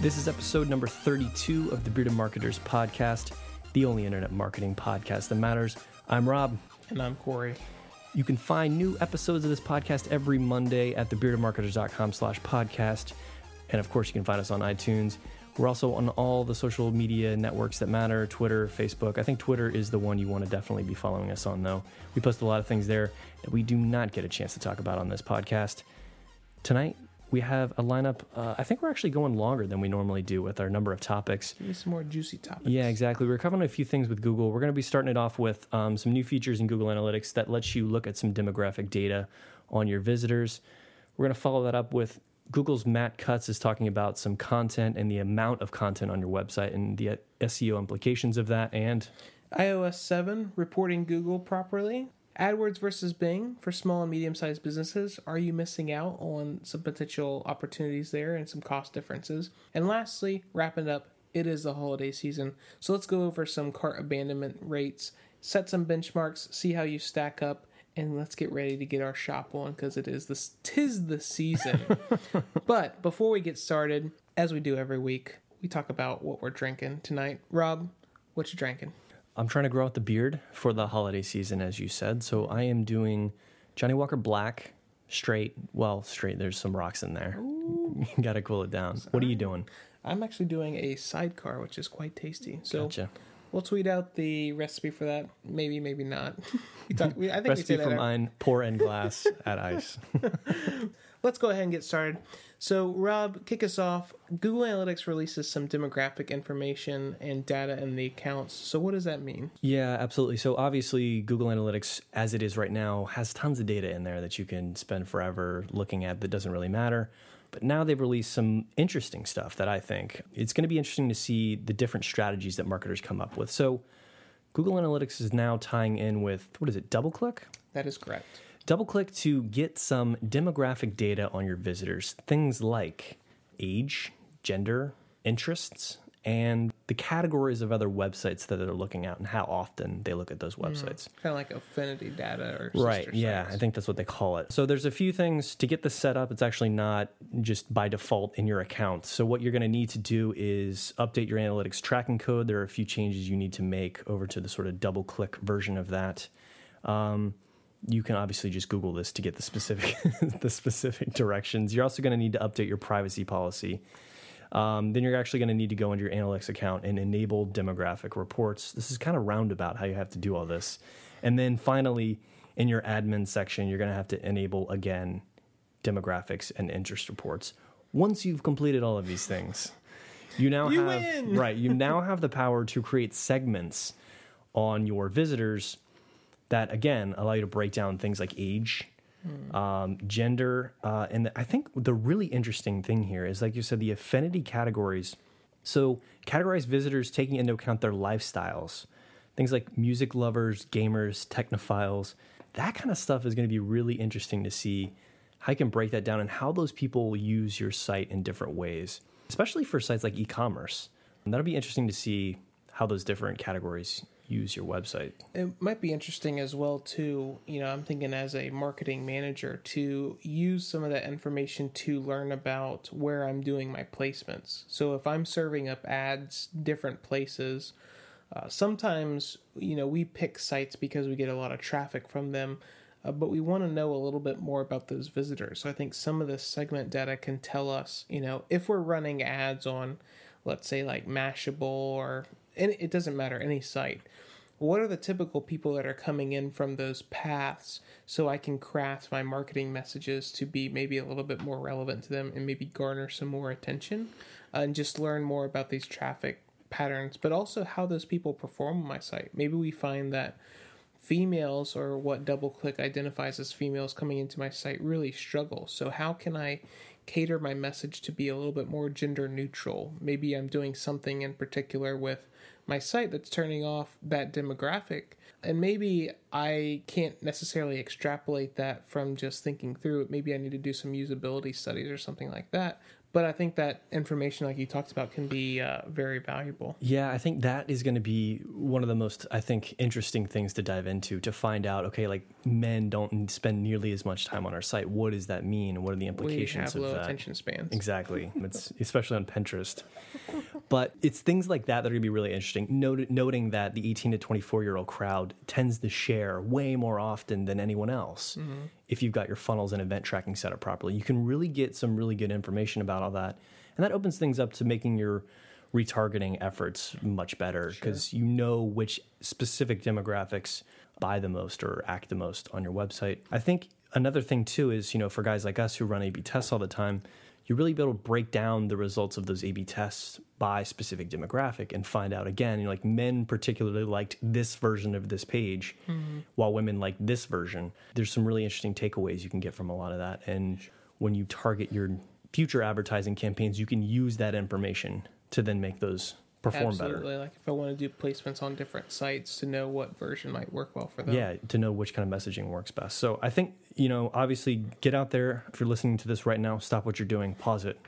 This is episode number 32 of the Bearded Marketers podcast, the only internet marketing podcast that matters. I'm Rob. And I'm Corey. You can find new episodes of this podcast every Monday at thebeardedmarketers.com slash podcast. And of course, you can find us on iTunes. We're also on all the social media networks that matter Twitter, Facebook. I think Twitter is the one you want to definitely be following us on, though. We post a lot of things there that we do not get a chance to talk about on this podcast. Tonight, we have a lineup. Uh, I think we're actually going longer than we normally do with our number of topics. Give me some more juicy topics. Yeah, exactly. We're covering a few things with Google. We're going to be starting it off with um, some new features in Google Analytics that lets you look at some demographic data on your visitors. We're going to follow that up with Google's Matt Cutts is talking about some content and the amount of content on your website and the SEO implications of that. And iOS 7 reporting Google properly. AdWords versus Bing for small and medium sized businesses. Are you missing out on some potential opportunities there and some cost differences? And lastly, wrapping up, it is the holiday season. So let's go over some cart abandonment rates, set some benchmarks, see how you stack up, and let's get ready to get our shop on because it is the tis the season. but before we get started, as we do every week, we talk about what we're drinking tonight. Rob, what you drinking? I'm trying to grow out the beard for the holiday season, as you said. So I am doing Johnnie Walker Black straight. Well, straight. There's some rocks in there. you got to cool it down. Sorry. What are you doing? I'm actually doing a sidecar, which is quite tasty. So gotcha. we'll tweet out the recipe for that. Maybe, maybe not. we talk, we, I think recipe we say for mine: pour in glass, add ice. Let's go ahead and get started. So, Rob, kick us off. Google Analytics releases some demographic information and data in the accounts. So, what does that mean? Yeah, absolutely. So, obviously, Google Analytics, as it is right now, has tons of data in there that you can spend forever looking at that doesn't really matter. But now they've released some interesting stuff that I think it's going to be interesting to see the different strategies that marketers come up with. So, Google Analytics is now tying in with what is it, DoubleClick? That is correct. DoubleClick to get some demographic data on your visitors, things like age, gender, interests, and the categories of other websites that they're looking at and how often they look at those websites. Mm, kind of like affinity data or right. Yeah, I think that's what they call it. So there's a few things to get this set up. It's actually not just by default in your account. So what you're going to need to do is update your analytics tracking code. There are a few changes you need to make over to the sort of double click version of that. Um, you can obviously just Google this to get the specific the specific directions. You're also going to need to update your privacy policy. Um, then you're actually going to need to go into your analytics account and enable demographic reports. This is kind of roundabout how you have to do all this. And then finally, in your admin section, you're going to have to enable again demographics and interest reports. Once you've completed all of these things, you now you have win. right. You now have the power to create segments on your visitors that again allow you to break down things like age, hmm. um, gender, uh, and I think the really interesting thing here is, like you said, the affinity categories. So categorize visitors taking into account their lifestyles, things like music lovers, gamers, technophiles. That kind of stuff is going to be really interesting to see how you can break that down and how those people use your site in different ways, especially for sites like e-commerce. And that'll be interesting to see how those different categories use your website. It might be interesting as well too, you know, I'm thinking as a marketing manager to use some of that information to learn about where I'm doing my placements. So if I'm serving up ads different places, uh, sometimes, you know, we pick sites because we get a lot of traffic from them. Uh, but we want to know a little bit more about those visitors. So I think some of this segment data can tell us, you know, if we're running ads on, let's say like Mashable or and it doesn't matter any site what are the typical people that are coming in from those paths so I can craft my marketing messages to be maybe a little bit more relevant to them and maybe garner some more attention uh, and just learn more about these traffic patterns, but also how those people perform on my site. Maybe we find that females or what DoubleClick identifies as females coming into my site really struggle. So, how can I cater my message to be a little bit more gender neutral? Maybe I'm doing something in particular with my site that's turning off that demographic. And maybe I can't necessarily extrapolate that from just thinking through it. Maybe I need to do some usability studies or something like that. But I think that information, like you talked about, can be uh, very valuable. Yeah, I think that is going to be one of the most, I think, interesting things to dive into to find out. Okay, like men don't spend nearly as much time on our site. What does that mean? What are the implications we have of low that? attention spans. Exactly. It's especially on Pinterest. But it's things like that that are going to be really interesting. Not- noting that the 18 to 24 year old crowd tends to share way more often than anyone else. If you've got your funnels and event tracking set up properly, you can really get some really good information about all that. And that opens things up to making your retargeting efforts much better because you know which specific demographics buy the most or act the most on your website. I think another thing too is, you know, for guys like us who run A B tests all the time, you really be able to break down the results of those A B tests by specific demographic and find out again, you know, like men particularly liked this version of this page mm-hmm. while women liked this version. There's some really interesting takeaways you can get from a lot of that. And when you target your future advertising campaigns, you can use that information to then make those perform better. Absolutely. Like if I want to do placements on different sites to know what version might work well for them. Yeah, to know which kind of messaging works best. So I think, you know, obviously get out there. If you're listening to this right now, stop what you're doing, pause it,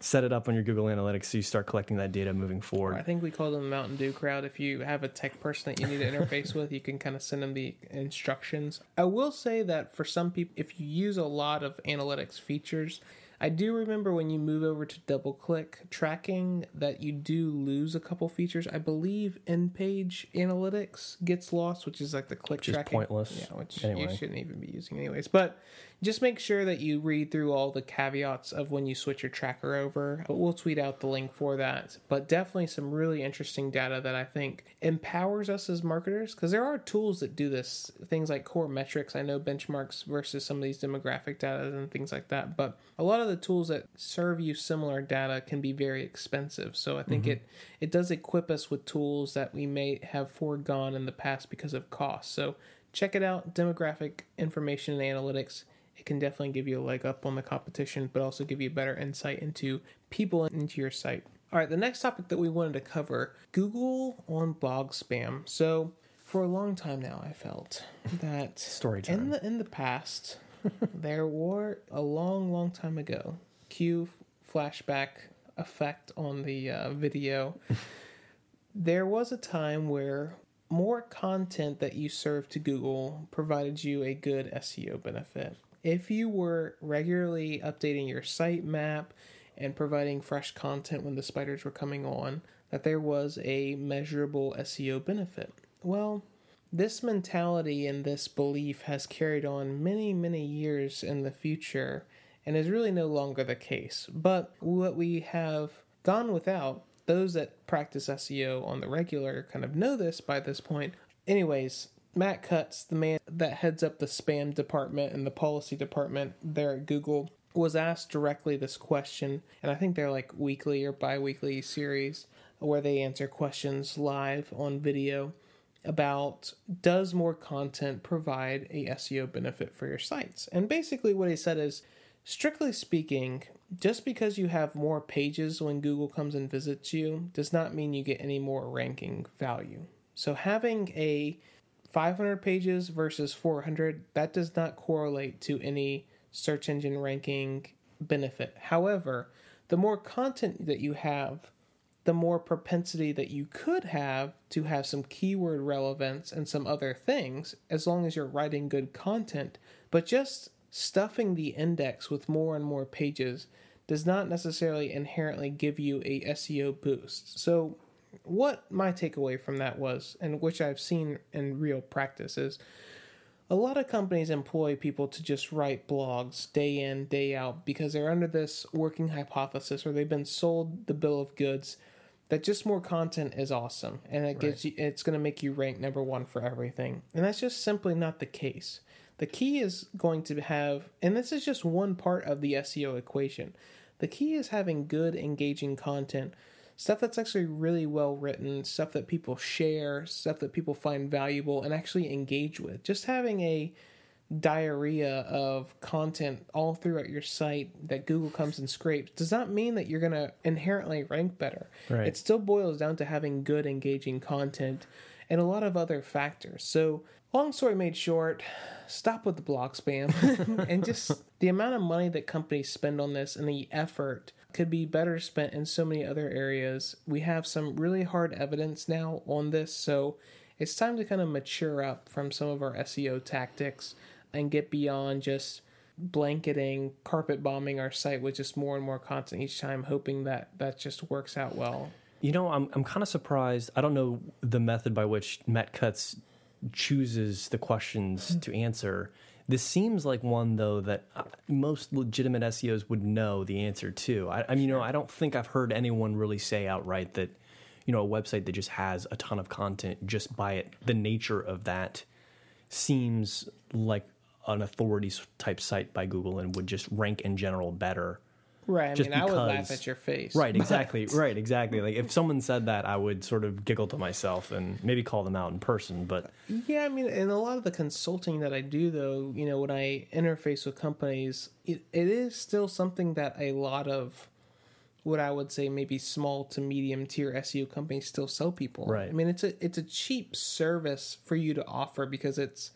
set it up on your Google Analytics so you start collecting that data moving forward. I think we call them the Mountain Dew crowd. If you have a tech person that you need to interface with, you can kind of send them the instructions. I will say that for some people, if you use a lot of analytics features, I do remember when you move over to double click tracking that you do lose a couple features. I believe in page analytics gets lost, which is like the click is tracking. pointless Yeah, which anyway. you shouldn't even be using anyways. But just make sure that you read through all the caveats of when you switch your tracker over. But we'll tweet out the link for that. But definitely some really interesting data that I think empowers us as marketers because there are tools that do this. Things like Coremetrics. I know benchmarks versus some of these demographic data and things like that. But a lot of the tools that serve you similar data can be very expensive. So I think mm-hmm. it it does equip us with tools that we may have foregone in the past because of cost. So check it out demographic information and analytics it can definitely give you a leg up on the competition but also give you better insight into people into your site all right the next topic that we wanted to cover google on blog spam so for a long time now i felt that Story time. in the in the past there were a long long time ago cue flashback effect on the uh, video there was a time where more content that you served to Google provided you a good SEO benefit. If you were regularly updating your site map and providing fresh content when the spiders were coming on, that there was a measurable SEO benefit. Well, this mentality and this belief has carried on many, many years in the future and is really no longer the case. But what we have gone without, those that practice SEO on the regular kind of know this by this point. Anyways, Matt Cutts, the man that heads up the spam department and the policy department there at Google, was asked directly this question, and I think they're like weekly or bi weekly series where they answer questions live on video about does more content provide a SEO benefit for your sites? And basically, what he said is strictly speaking, just because you have more pages when Google comes and visits you does not mean you get any more ranking value. So, having a 500 pages versus 400, that does not correlate to any search engine ranking benefit. However, the more content that you have, the more propensity that you could have to have some keyword relevance and some other things as long as you're writing good content. But just stuffing the index with more and more pages does not necessarily inherently give you a SEO boost. So, what my takeaway from that was, and which I've seen in real practice, is a lot of companies employ people to just write blogs day in, day out because they're under this working hypothesis or they've been sold the bill of goods that just more content is awesome and it gives you it's going to make you rank number 1 for everything. And that's just simply not the case. The key is going to have and this is just one part of the SEO equation. The key is having good engaging content stuff that's actually really well written, stuff that people share, stuff that people find valuable and actually engage with. Just having a diarrhea of content all throughout your site that Google comes and scrapes does not mean that you're going to inherently rank better. Right. It still boils down to having good engaging content and a lot of other factors. So, long story made short, stop with the blog spam and just the amount of money that companies spend on this and the effort could be better spent in so many other areas. We have some really hard evidence now on this, so it's time to kind of mature up from some of our SEO tactics and get beyond just blanketing, carpet bombing our site with just more and more content each time, hoping that that just works out well. You know, I'm I'm kind of surprised. I don't know the method by which Matt Cutts chooses the questions to answer. This seems like one though that uh, most legitimate SEOs would know the answer to. I, I mean, you know, I don't think I've heard anyone really say outright that, you know, a website that just has a ton of content just by it the nature of that seems like an authorities type site by Google and would just rank in general better. Right. I Just mean, I would laugh because- at your face. Right, but- exactly. Right, exactly. Like if someone said that, I would sort of giggle to myself and maybe call them out in person. But Yeah, I mean, and a lot of the consulting that I do, though, you know, when I interface with companies, it, it is still something that a lot of what I would say maybe small to medium tier SEO companies still sell people. Right. I mean, it's a it's a cheap service for you to offer because it's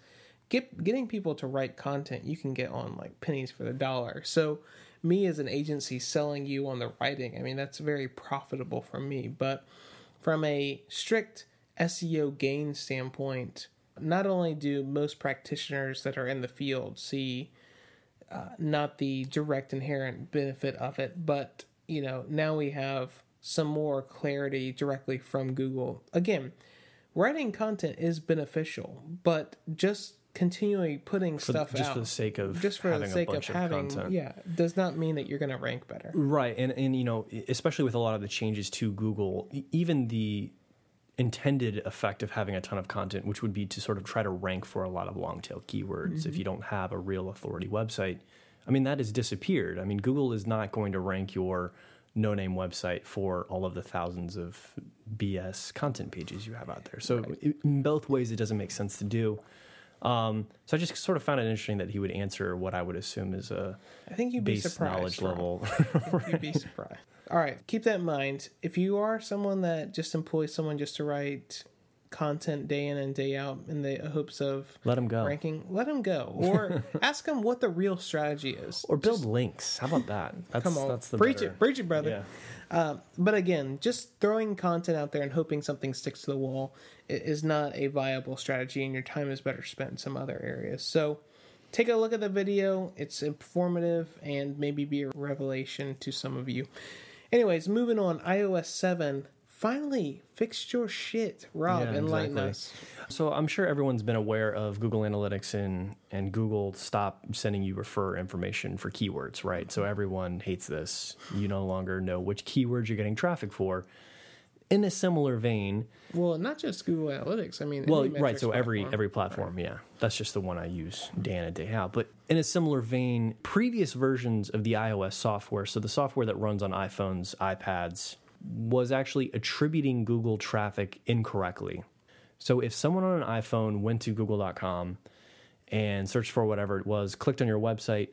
get getting people to write content you can get on like pennies for the dollar. So me as an agency selling you on the writing, I mean, that's very profitable for me. But from a strict SEO gain standpoint, not only do most practitioners that are in the field see uh, not the direct inherent benefit of it, but you know now we have some more clarity directly from Google. Again, writing content is beneficial, but just continually putting for, stuff just out for the sake of just for having the sake a of bunch of, having content. yeah does not mean that you're going to rank better. Right, and and you know, especially with a lot of the changes to Google, even the intended effect of having a ton of content, which would be to sort of try to rank for a lot of long tail keywords if mm-hmm. you don't have a real authority website. I mean, that has disappeared. I mean, Google is not going to rank your no name website for all of the thousands of BS content pages you have out there. So, it- in both ways, it doesn't make sense to do. Um, so I just sort of found it interesting that he would answer what I would assume is a I think you'd be surprised. knowledge level. Think You'd be surprised. All right, keep that in mind. If you are someone that just employs someone just to write content day in and day out in the hopes of Let him go. ranking, let them go, or ask them what the real strategy is. Or build links. How about that? That's, Come on, that's the preach better- it, preach it, brother. Yeah. Um, but again, just throwing content out there and hoping something sticks to the wall is not a viable strategy, and your time is better spent in some other areas. So, take a look at the video. It's informative and maybe be a revelation to some of you. Anyways, moving on. iOS seven finally fix your shit. Rob, Yeah, enlighten exactly. us. So I'm sure everyone's been aware of Google Analytics and and Google stop sending you refer information for keywords, right? So everyone hates this. You no longer know which keywords you're getting traffic for. In a similar vein, Well, not just Google Analytics. I mean, well, right. So every platform. every platform, yeah, that's just the one I use day in and day out. But in a similar vein, previous versions of the iOS software, so the software that runs on iPhones, iPads, was actually attributing Google traffic incorrectly. So if someone on an iPhone went to Google.com and searched for whatever it was, clicked on your website,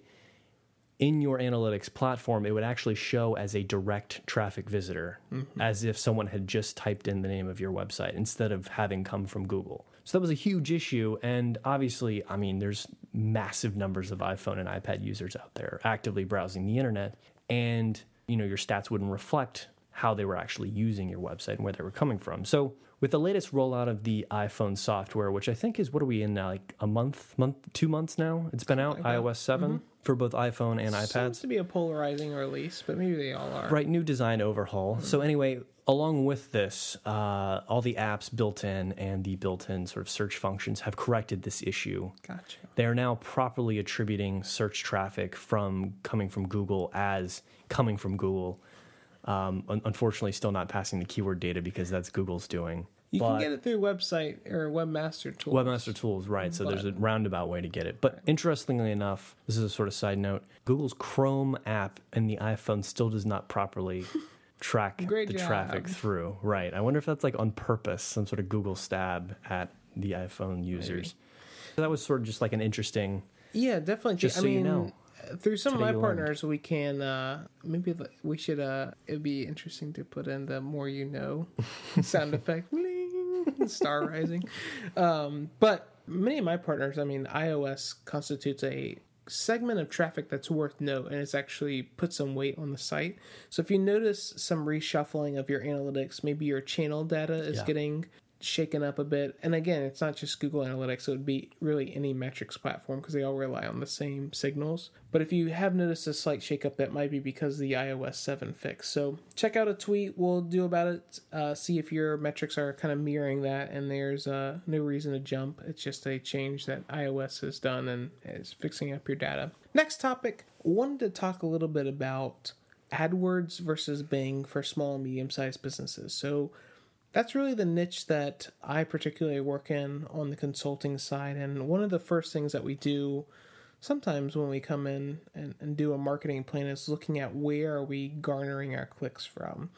in your analytics platform, it would actually show as a direct traffic visitor, mm-hmm. as if someone had just typed in the name of your website instead of having come from Google. So that was a huge issue. And obviously, I mean, there's massive numbers of iPhone and iPad users out there actively browsing the internet. And, you know, your stats wouldn't reflect how they were actually using your website and where they were coming from. So with the latest rollout of the iPhone software, which I think is what are we in now, like a month, month, two months now? It's been out, like iOS 7 for both iPhone and iPad. It Seems iPads. to be a polarizing release, but maybe they all are. Right, new design overhaul. So anyway, along with this, uh, all the apps built in and the built-in sort of search functions have corrected this issue. Gotcha. They are now properly attributing search traffic from coming from Google as coming from Google. Um, un- unfortunately, still not passing the keyword data because that's Google's doing. You But- can get it through website or webmaster tools. Webmaster Tools, right. So there's a roundabout way to get it. But interestingly enough, this is a sort of side note Google's Chrome app in the iPhone still does not properly track Great the job. traffic through. Right. I wonder if that's like on purpose, some sort of Google stab at the iPhone users. So that was sort of just like an interesting. Yeah, definitely. Just I so you know. Through some of my learned. partners, we can uh, maybe we should. Uh, it'd be interesting to put in the more you know sound effect, Bling, star rising. Um, but many of my partners, I mean, iOS constitutes a segment of traffic that's worth note and it's actually put some weight on the site. So if you notice some reshuffling of your analytics, maybe your channel data is Yeah. getting shaken up a bit. And again, it's not just Google Analytics, it would be really any metrics platform because they all rely on the same signals. But if you have noticed a slight shakeup, that might be because the iOS 7 fix. So check out a tweet we'll do about it, uh, see if your metrics are kind of mirroring that, and there's uh, no reason to jump. It's just a change that iOS has done and is fixing up your data. Next topic, wanted to talk a little bit about AdWords versus Bing for small and medium sized businesses. So that's really the niche that I particularly work in on the consulting side. And one of the first things that we do sometimes when we come in and, and do a marketing plan is looking at where are we garnering our clicks from.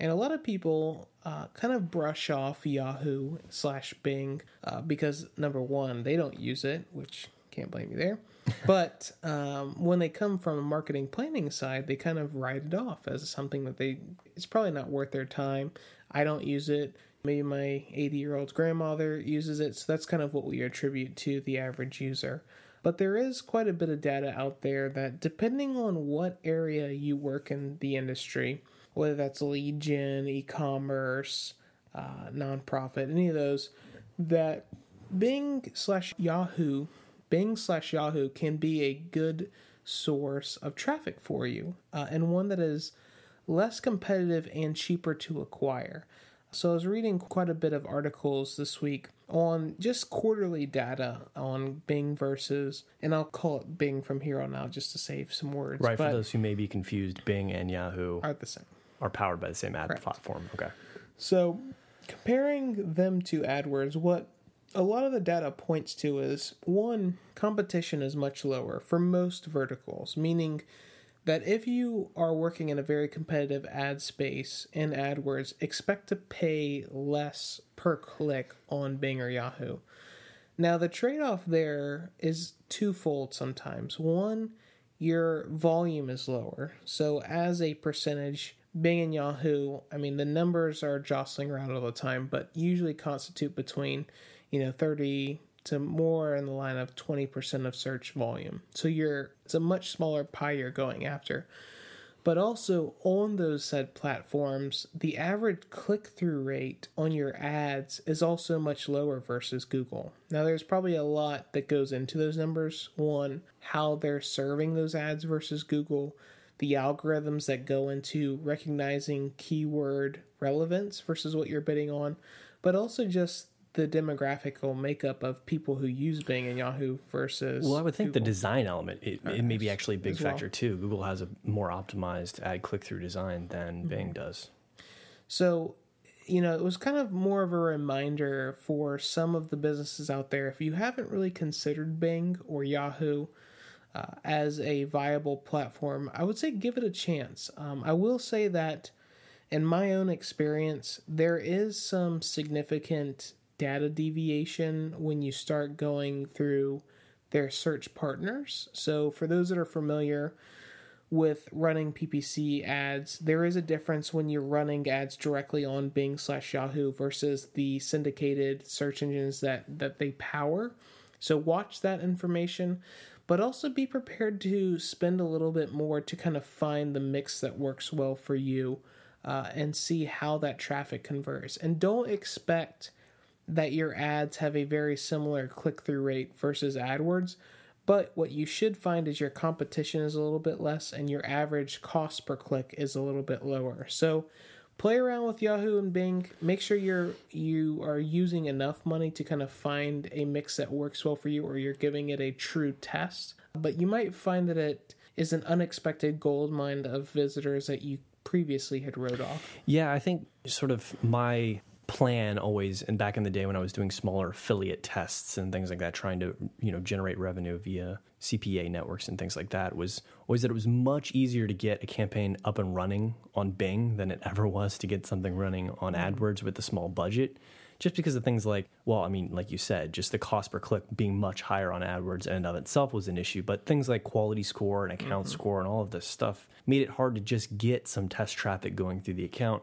And a lot of people uh, kind of brush off Yahoo slash Bing uh, because number one, they don't use it, which can't blame you there. but um, when they come from a marketing planning side, they kind of write it off as something that they it's probably not worth their time. I don't use it. Maybe my 80 year old grandmother uses it. So that's kind of what we attribute to the average user. But there is quite a bit of data out there that, depending on what area you work in the industry, whether that's lead gen, e commerce, uh, nonprofit, any of those, that Bing slash Yahoo, Bing slash Yahoo can be a good source of traffic for you uh, and one that is less competitive and cheaper to acquire. So I was reading quite a bit of articles this week on just quarterly data on Bing versus, and I'll call it Bing from here on out just to save some words. Right, but for those who may be confused, Bing and Yahoo are the same. are powered by the same ad Correct. platform. Okay. So, comparing them to AdWords, what a lot of the data points to is one, competition is much lower for most verticals, meaning that if you are working in a very competitive ad space in AdWords, expect to pay less per click on Bing or Yahoo. Now, the trade off there is twofold sometimes. One, your volume is lower. So, as a percentage, Bing and Yahoo, I mean, the numbers are jostling around all the time, but usually constitute between, you know, 30 to more in the line of 20% of search volume. So, you're, it's a much smaller pie you're going after. But also on those said platforms, the average click through rate on your ads is also much lower versus Google. Now, there's probably a lot that goes into those numbers. One, how they're serving those ads versus Google, the algorithms that go into recognizing keyword relevance versus what you're bidding on, but also just the demographical makeup of people who use Bing and Yahoo versus. Well, I would think the design element it, it may be actually a big as well. factor too. Google has a more optimized ad click through design than Mm-hmm. Bing does. So, you know, it was kind of more of a reminder for some of the businesses out there. If you haven't really considered Bing or Yahoo uh, as a viable platform, I would say give it a chance. Um, I will say that in my own experience, there is some significant data deviation when you start going through their search partners. So, for those that are familiar, with running PPC ads, there is a difference when you're running ads directly on Bing slash Yahoo versus the syndicated search engines that that they power. So watch that information, but also be prepared to spend a little bit more to kind of find the mix that works well for you, uh, and see how that traffic converts. And don't expect that your ads have a very similar click through rate versus AdWords. But what you should find is your competition is a little bit less and your average cost per click is a little bit lower. So play around with Yahoo and Bing. Make sure you're you are using enough money to kind of find a mix that works well for you or you're giving it a true test. But you might find that it is an unexpected gold mine of visitors that you previously had wrote off. Yeah, I think sort of my plan always and back in the day when I was doing smaller affiliate tests and things like that trying to you know generate revenue via CPA networks and things like that was always that it was much easier to get a campaign up and running on Bing than it ever was to get something running on mm-hmm. AdWords with a small budget just because of things like well I mean like you said just the cost per click being much higher on AdWords in and of itself was an issue but things like quality score and account mm-hmm. score and all of this stuff made it hard to just get some test traffic going through the account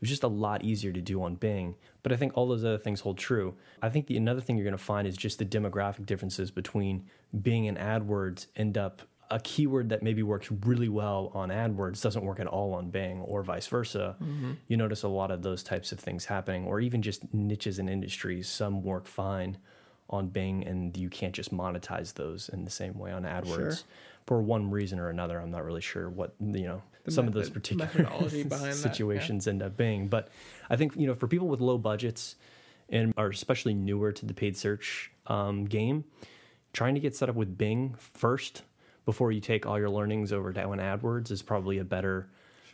was just a lot easier to do on Bing. But I think all those other things hold true. I think the another thing you're going to find is just the demographic differences between Bing and AdWords end up a keyword that maybe works really well on AdWords doesn't work at all on Bing or vice versa. Mm-hmm. You notice a lot of those types of things happening, or even just niches and industries. Some work fine on Bing, and you can't just monetize those in the same way on AdWords sure. for one reason or another. I'm not really sure what you know the some method, of those particular situations that, yeah. end up being, but I think you know for people with low budgets and are especially newer to the paid search um, game, trying to get set up with Bing first before you take all your learnings over to AdWords is probably a better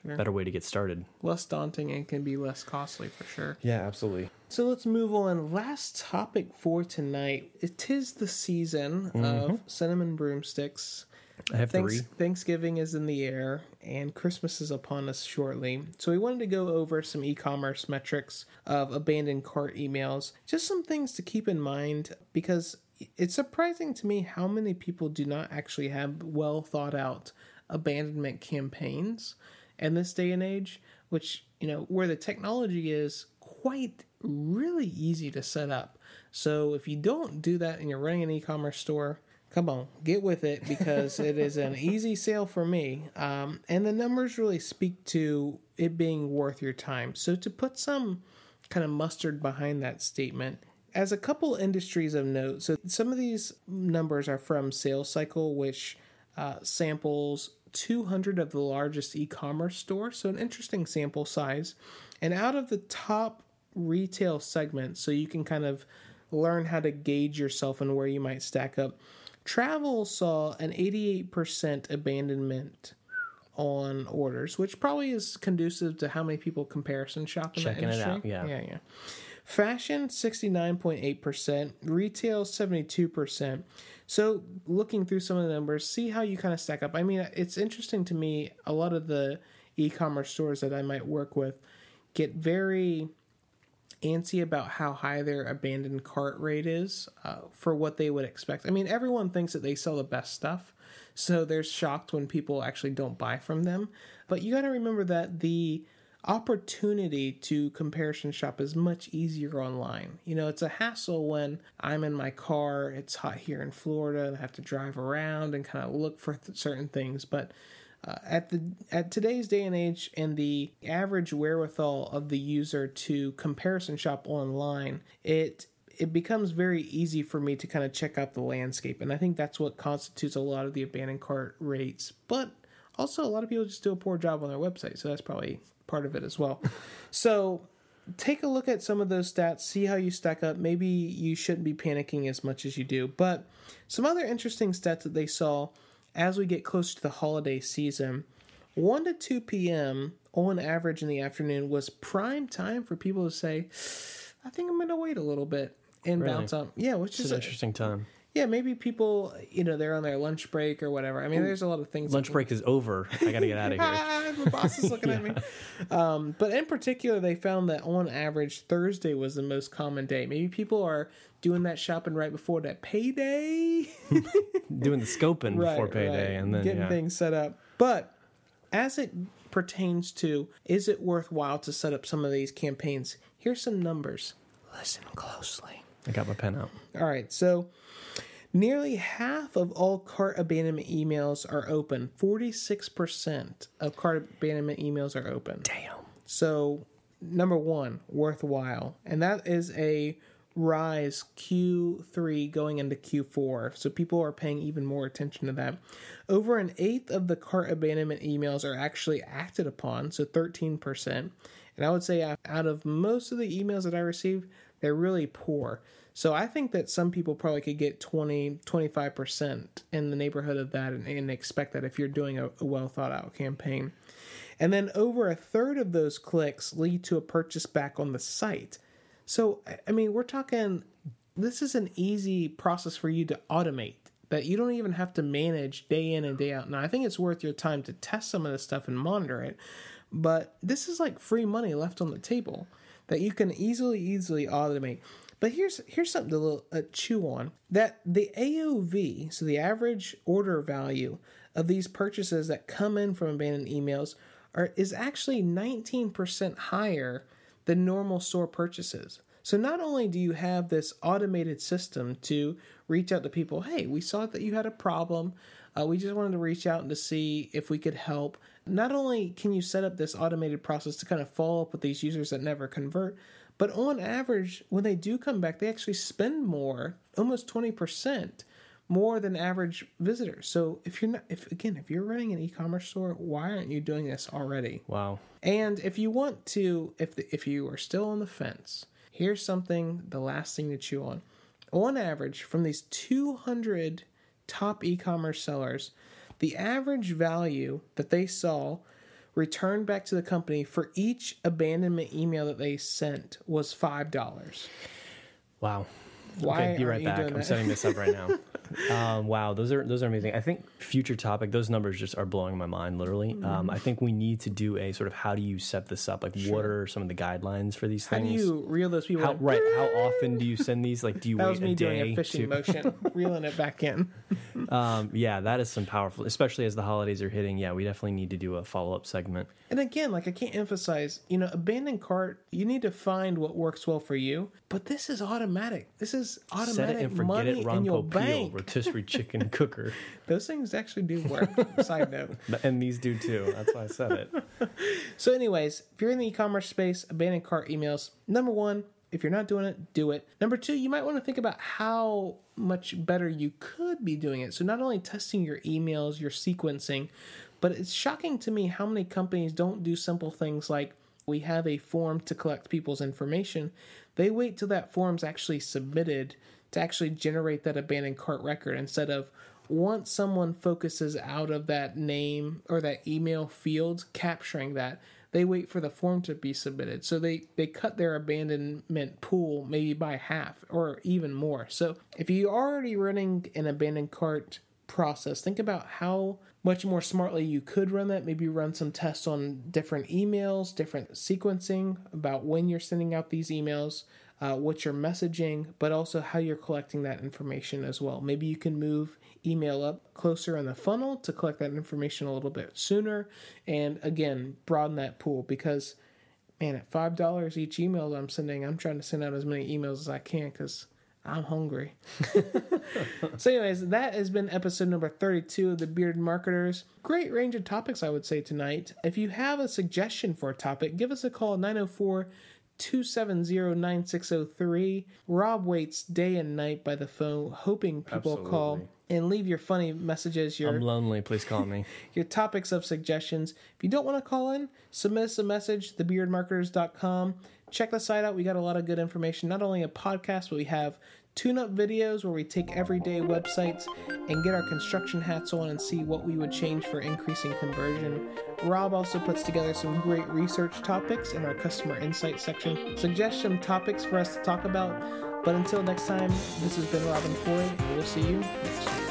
sure. better way to get started. Less daunting and can be less costly for sure. Yeah, absolutely. So let's move on. Last topic for tonight. It is the season mm-hmm. of cinnamon broomsticks. I have Thanks- three. Thanksgiving is in the air and Christmas is upon us shortly. So we wanted to go over some e-commerce metrics of abandoned cart emails. Just some things to keep in mind because it's surprising to me how many people do not actually have well thought out abandonment campaigns in this day and age, which, you know, where the technology is quite really easy to set up. So if you don't do that and you're running an e-commerce store, come on, get with it because it is an easy sale for me. Um, and the numbers really speak to it being worth your time. So to put some kind of mustard behind that statement, as a couple industries of note, so some of these numbers are from Sales Cycle, which uh, samples 200 of the largest e commerce stores, so an interesting sample size. And out of the top retail segments, so you can kind of learn how to gauge yourself and where you might stack up. Travel saw an 88% abandonment on orders, which probably is conducive to how many people comparison shop in Checking that industry. It out, yeah. Yeah, yeah. Fashion 69.8%, retail 72%. So, looking through some of the numbers, see how you kind of stack up. I mean, it's interesting to me. A lot of the e commerce stores that I might work with get very antsy about how high their abandoned cart rate is uh, for what they would expect. I mean, everyone thinks that they sell the best stuff, so they're shocked when people actually don't buy from them. But you got to remember that the opportunity to comparison shop is much easier online. You know, it's a hassle when I'm in my car, it's hot here in Florida, and I have to drive around and kind of look for th- certain things. But uh, at the at today's day and age, and the average wherewithal of the user to comparison shop online, it it becomes very easy for me to kind of check out the landscape, and I think that's what constitutes a lot of the abandoned cart rates. But also, a lot of people just do a poor job on their website, so that's probably part of it as well. so take a look at some of those stats, see how you stack up. Maybe you shouldn't be panicking as much as you do. But some other interesting stats that they saw as we get close to the holiday season 1 to 2 p.m. on average in the afternoon was prime time for people to say, I think I'm going to wait a little bit and really? bounce up. Yeah, which it's is an interesting time yeah, maybe people, you know, they're on their lunch break or whatever. I mean, there's a lot of things. Lunch break is over. I got to get out of here. My boss is looking yeah. at me. Um, but in particular, they found that on average, Thursday was the most common day. Maybe people are doing that shopping right before that payday, doing the scoping right, before payday, right. and then getting yeah. things set up. But as it pertains to, is it worthwhile to set up some of these campaigns? Here's some numbers. Listen closely. I got my pen out. All right, so Nearly half of all cart abandonment emails are open. 46% of cart abandonment emails are open. Damn. So, number one, worthwhile. And that is a rise Q3 going into Q4. So, people are paying even more attention to that. Over an eighth of the cart abandonment emails are actually acted upon. So, 13%. And I would say out of most of the emails that I receive, they're really poor. So I think that some people probably could get 20, 25% in the neighborhood of that and, and expect that if you're doing a, a well thought out campaign. And then over a third of those clicks lead to a purchase back on the site. So, I mean, we're talking, this is an easy process for you to automate that you don't even have to manage day in and day out. Now, I think it's worth your time to test some of this stuff and monitor it, but this is like free money left on the table that you can easily, easily automate. But here's here's something to uh, chew on. That the AOV, so the average order value of these purchases that come in from abandoned emails, are, is actually 19% higher than normal store purchases. So not only do you have this automated system to reach out to people, hey, we saw that you had a problem. Uh, we just wanted to reach out and to see if we could help. Not only can you set up this automated process to kind of follow up with these users that never convert, but on average, when they do come back, they actually spend more, almost 20% more than average visitors. So if you're not, if again, if you're running an e-commerce store, why aren't you doing this already? Wow. And if you want to, if the, if you are still on the fence, here's something the last thing to chew on. On average, from these 200 top e-commerce sellers, the average value that they saw returned back to the company for each abandonment email that they sent was five dollars. Wow. Why okay, be right you back. I'm setting this up right now. um, wow, those are those are amazing. I think future topic. Those numbers just are blowing my mind. Literally, Mm-hmm. um, I think we need to do a sort of how do you set this up? Like, what are some of the guidelines for these things? How do you reel those people how, in? right? How often do you send these? Like, do you That wait was me a doing day a fishing to? motion, reeling it back in. Um, yeah, that is some powerful, especially as the holidays are hitting. Yeah, we definitely need to do a follow up segment. And again, like I can't emphasize, you know, abandoned cart, you need to find what works well for you. But this is automatic. This is Set automatic it and forget money it. In your Popeil, bank. Rotisserie chicken cooker, Those things actually do work. Side note. and these do too. That's why I said it. So, anyways, if you're in the e-commerce space, abandoned cart emails. Number one, if you're not doing it, do it. Number two, you might want to think about how much better you could be doing it. So, not only testing your emails, your sequencing, but it's shocking to me how many companies don't do simple things like we have a form to collect people's information. They wait till that form's actually submitted to actually generate that abandoned cart record instead of once someone focuses out of that name or that email field capturing that they wait for the form to be submitted. So they they cut their abandonment pool maybe by half or even more. So if you're already running an abandoned cart process think about how much more smartly you could run that. Maybe run some tests on different emails different sequencing about when you're sending out these emails uh, what you're messaging, but also how you're collecting that information as well. Maybe you can move email up closer in the funnel to collect that information a little bit sooner, and again, broaden that pool because, man, at five dollars each email I'm sending, I'm trying to send out as many emails as I can because I'm hungry. so, anyways, that has been episode number 32 of the Bearded Marketers. Great range of topics, I would say, tonight. If you have a suggestion for a topic, give us a call 904 270 9603. Rob waits day and night by the phone, hoping people call and leave your funny messages, your I'm lonely. Please call me. your topics of suggestions. If you don't want to call in, submit us a message, thebeardmarketers.com. Check the site out. We got a lot of good information, not only a podcast, but we have tune up videos where we take everyday websites and get our construction hats on and see what we would change for increasing conversion. Rob also puts together some great research topics in our customer insight section. Suggest some topics for us to talk about. But until next time, this has been Robin Floyd, we'll see you next week.